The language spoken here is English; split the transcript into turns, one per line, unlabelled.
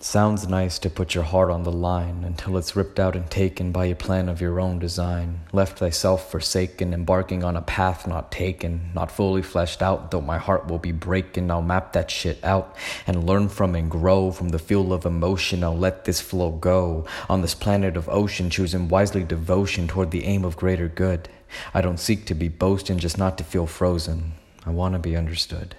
Sounds nice to put your heart on the line until it's ripped out and taken by a plan of your own design. Left thyself forsaken, embarking on a path not taken, not fully fleshed out, though my heart will be breaking. I'll map that shit out and learn from and grow from the fuel of emotion. I'll let this flow go on this planet of ocean, choosing wisely devotion toward the aim of greater good. I don't seek to be boasting, just not to feel frozen. I want to be understood.